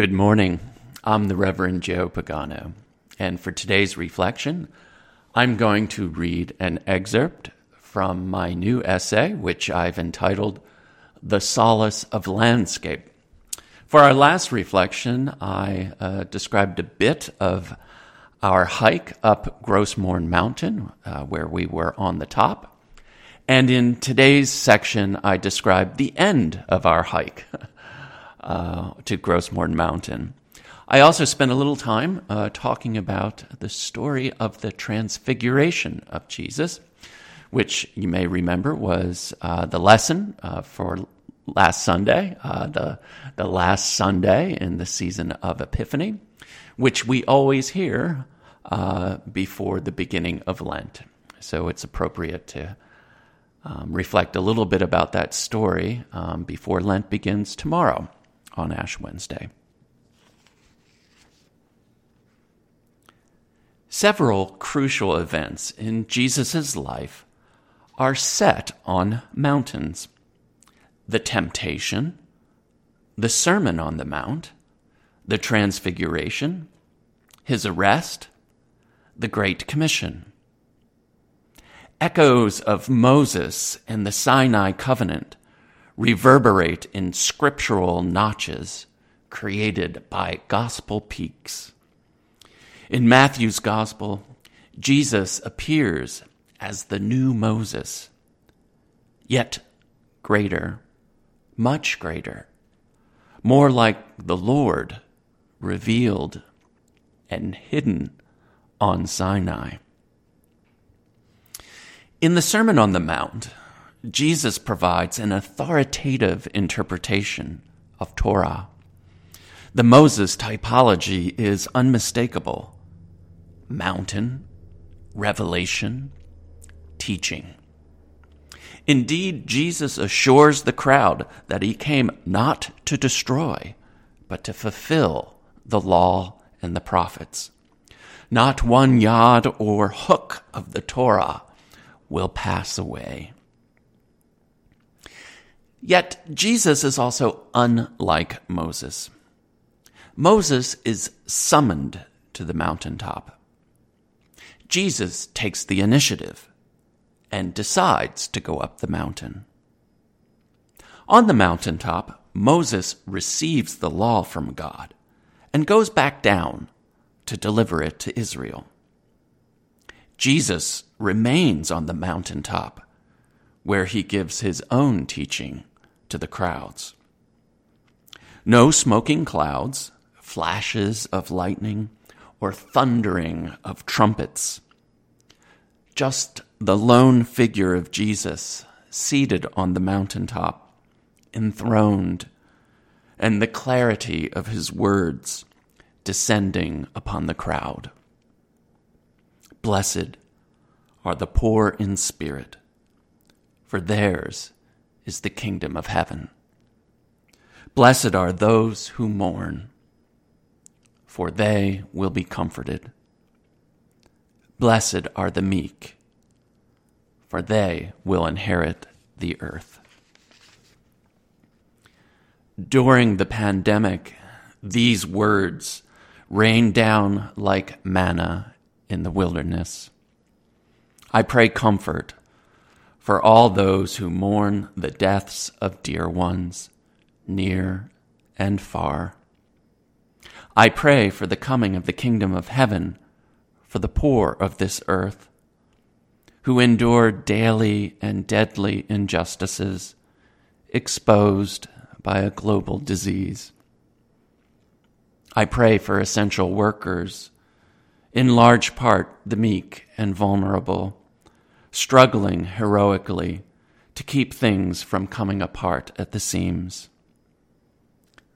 Good morning. I'm the Reverend Joe Pagano, and for today's reflection, I'm going to read an excerpt from my new essay, which I've entitled The Solace of Landscape. For our last reflection, I uh, described a bit of our hike up Gros Morne Mountain, uh, where we were on the top. And in today's section, I described the end of our hike. uh, to Gros Morne Mountain. I also spent a little time uh, talking about the story of the transfiguration of Jesus, which you may remember was uh, the lesson uh, for last Sunday, uh, the, the last Sunday in the season of Epiphany, which we always hear uh, before the beginning of Lent. So it's appropriate to um, reflect a little bit about that story um, before Lent begins tomorrow on Ash Wednesday. Several crucial events in Jesus' life are set on mountains the temptation, the Sermon on the Mount, the Transfiguration, his arrest, the Great Commission. Echoes of Moses and the Sinai covenant reverberate in scriptural notches created by gospel peaks. In Matthew's gospel, Jesus appears as the new Moses, yet greater, much greater, more like the Lord revealed and hidden on Sinai. In the Sermon on the Mount, Jesus provides an authoritative interpretation of Torah. The Moses typology is unmistakable mountain, revelation, teaching. Indeed, Jesus assures the crowd that he came not to destroy, but to fulfill the law and the prophets. Not one yod or hook of the Torah will pass away. Yet Jesus is also unlike Moses. Moses is summoned to the mountaintop. Jesus takes the initiative and decides to go up the mountain. On the mountaintop, Moses receives the law from God and goes back down to deliver it to Israel. Jesus remains on the mountaintop where he gives his own teaching to the crowds. No smoking clouds, flashes of lightning, or thundering of trumpets. Just the lone figure of Jesus seated on the mountaintop, enthroned, and the clarity of his words descending upon the crowd. Blessed are the poor in spirit, for theirs is the kingdom of heaven. Blessed are those who mourn, for they will be comforted. Blessed are the meek, for they will inherit the earth. During the pandemic, these words rain down like manna in the wilderness. I pray comfort for all those who mourn the deaths of dear ones, near and far. I pray for the coming of the kingdom of heaven for the poor of this earth, who endure daily and deadly injustices exposed by a global disease. I pray for essential workers, in large part the meek and vulnerable struggling heroically to keep things from coming apart at the seams.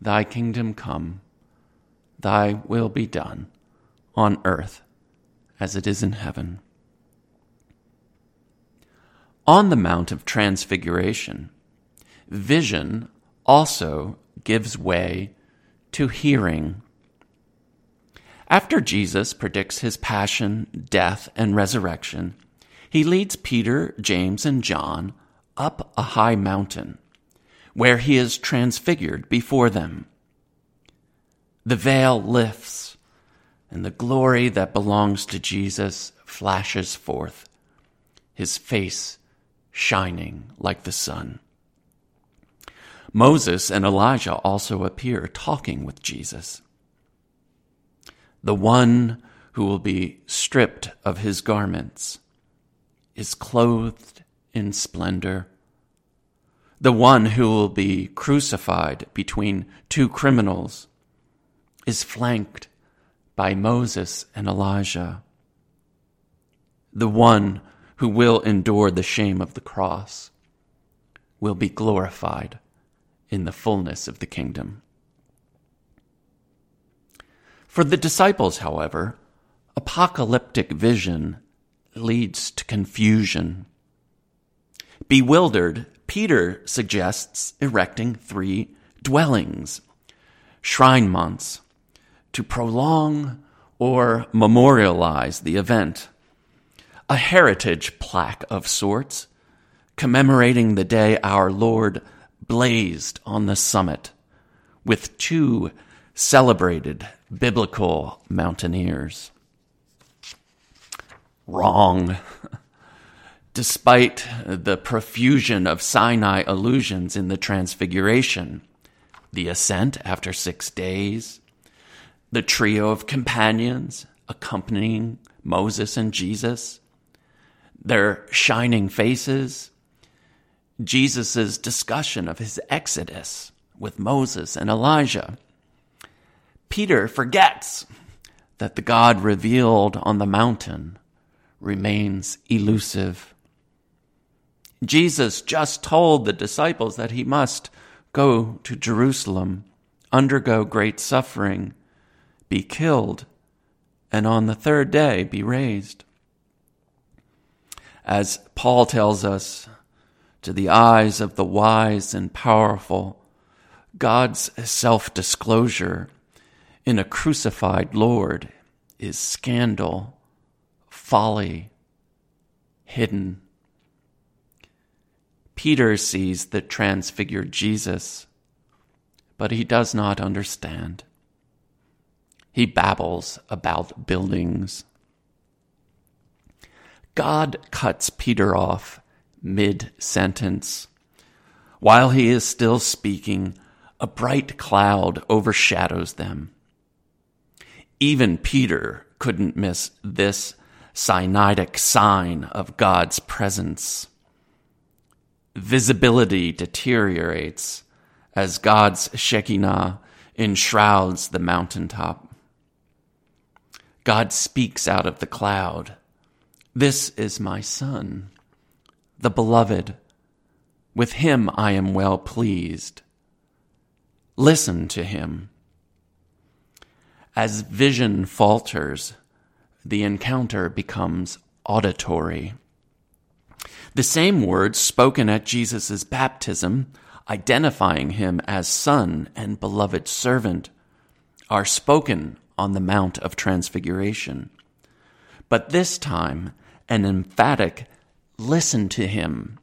Thy kingdom come, thy will be done on earth as it is in heaven. On the Mount of Transfiguration, vision also gives way to hearing. After Jesus predicts his passion, death, and resurrection, he leads Peter, James, and John up a high mountain, where he is transfigured before them. the veil lifts, and the glory that belongs to Jesus flashes forth, his face shining like the sun. Moses and Elijah also appear talking with Jesus. The one who will be stripped of his garments is clothed in splendor. The one who will be crucified between two criminals is flanked by Moses and Elijah. The one who will endure the shame of the cross will be glorified in the fullness of the kingdom. For the disciples, however, apocalyptic vision leads to confusion. Bewildered, Peter suggests erecting three dwellings, shrine months, to prolong or memorialize the event. A heritage plaque of sorts, commemorating the day our Lord blazed on the summit with two celebrated biblical mountaineers. Wrong. Despite the profusion of Sinai allusions in the Transfiguration, the ascent after six days, the trio of companions accompanying Moses and Jesus, their shining faces, Jesus' discussion of his exodus with Moses and Elijah. Peter forgets that the God revealed on the mountain remains elusive. Jesus just told the disciples that he must go to Jerusalem, undergo great suffering, be killed, and on the third day be raised. As Paul tells us, to the eyes of the wise and powerful, God's self disclosure in a crucified Lord is scandal, folly, hidden. Peter sees the transfigured Jesus, but he does not understand. He babbles about buildings. God cuts Peter off mid sentence. While he is still speaking, a bright cloud overshadows them. Even Peter couldn't miss this Sinaitic sign of God's presence. Visibility deteriorates as God's Shekinah enshrouds the mountaintop. God speaks out of the cloud. This is my son, the beloved. With him I am well pleased. Listen to him. As vision falters, the encounter becomes auditory. The same words spoken at Jesus' baptism, identifying him as son and beloved servant, are spoken on the Mount of Transfiguration. But this time, an emphatic listen to him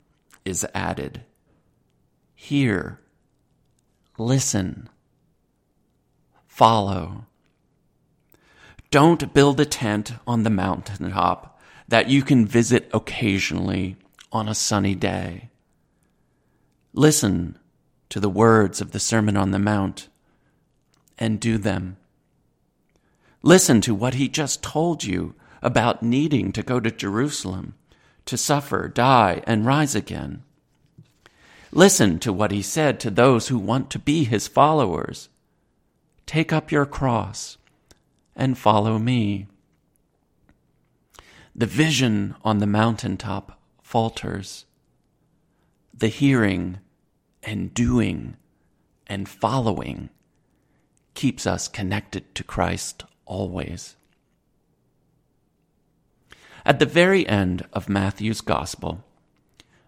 is added. Hear, listen, follow. Don't build a tent on the mountaintop that you can visit occasionally on a sunny day. Listen to the words of the Sermon on the Mount and do them. Listen to what he just told you about needing to go to Jerusalem to suffer, die, and rise again. Listen to what he said to those who want to be his followers. Take up your cross and follow me. The vision on the mountaintop falters. The hearing and doing and following keeps us connected to Christ always. At the very end of Matthew's Gospel,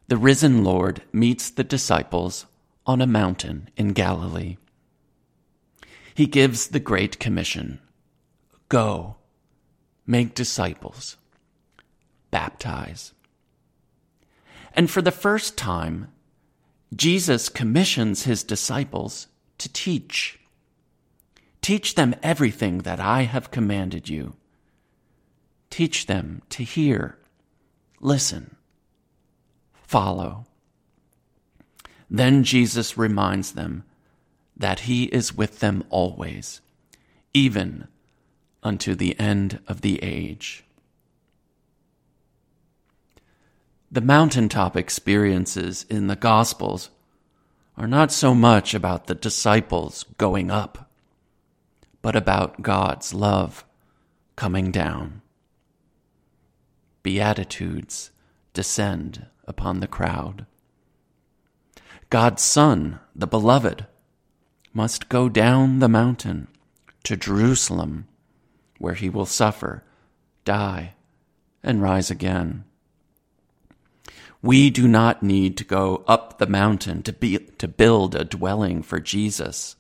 the risen Lord meets the disciples on a mountain in Galilee. He gives the Great Commission Go, make disciples, baptize. And for the first time, Jesus commissions his disciples to teach. Teach them everything that I have commanded you. Teach them to hear, listen, follow. Then Jesus reminds them that he is with them always, even unto the end of the age. The mountaintop experiences in the Gospels are not so much about the disciples going up, but about God's love coming down. Beatitudes descend upon the crowd. God's Son, the Beloved, must go down the mountain to Jerusalem, where he will suffer, die, and rise again. We do not need to go up the mountain to, be, to build a dwelling for Jesus.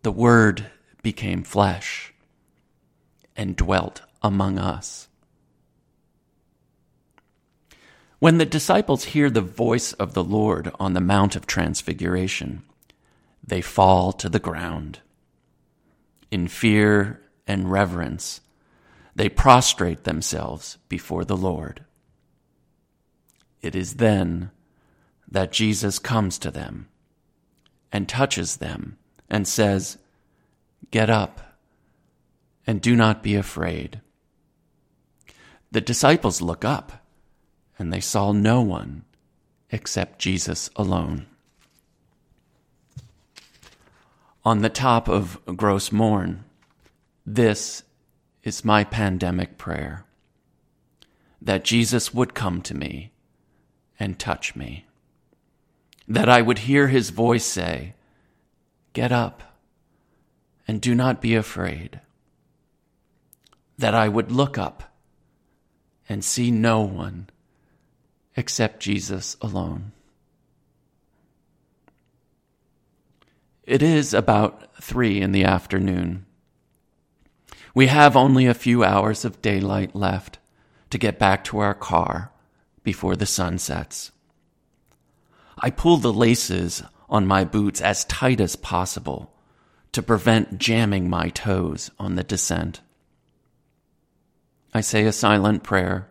The Word became flesh and dwelt among us. When the disciples hear the voice of the Lord on the Mount of Transfiguration, they fall to the ground. In fear and reverence, they prostrate themselves before the Lord. It is then that Jesus comes to them and touches them and says, Get up and do not be afraid. The disciples look up and they saw no one except Jesus alone. On the top of Gros Morne, this is my pandemic prayer that Jesus would come to me and touch me. That I would hear his voice say, Get up and do not be afraid. That I would look up and see no one except Jesus alone. It is about three in the afternoon. We have only a few hours of daylight left to get back to our car before the sun sets. I pull the laces on my boots as tight as possible to prevent jamming my toes on the descent. I say a silent prayer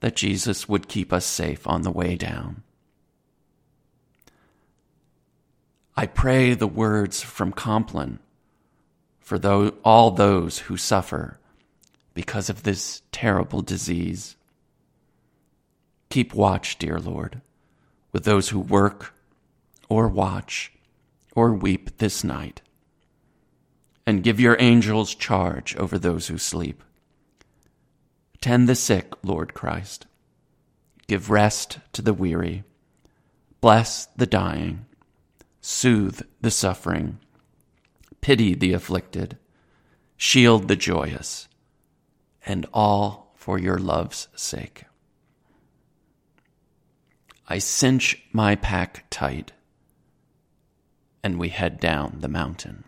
that Jesus would keep us safe on the way down. I pray the words from Compline for those, all those who suffer because of this terrible disease. Keep watch, dear Lord, with those who work or watch or weep this night. And give your angels charge over those who sleep. Tend the sick, Lord Christ. Give rest to the weary. Bless the dying. Soothe the suffering. Pity the afflicted. Shield the joyous. And all for your love's sake. I cinch my pack tight, and we head down the mountain.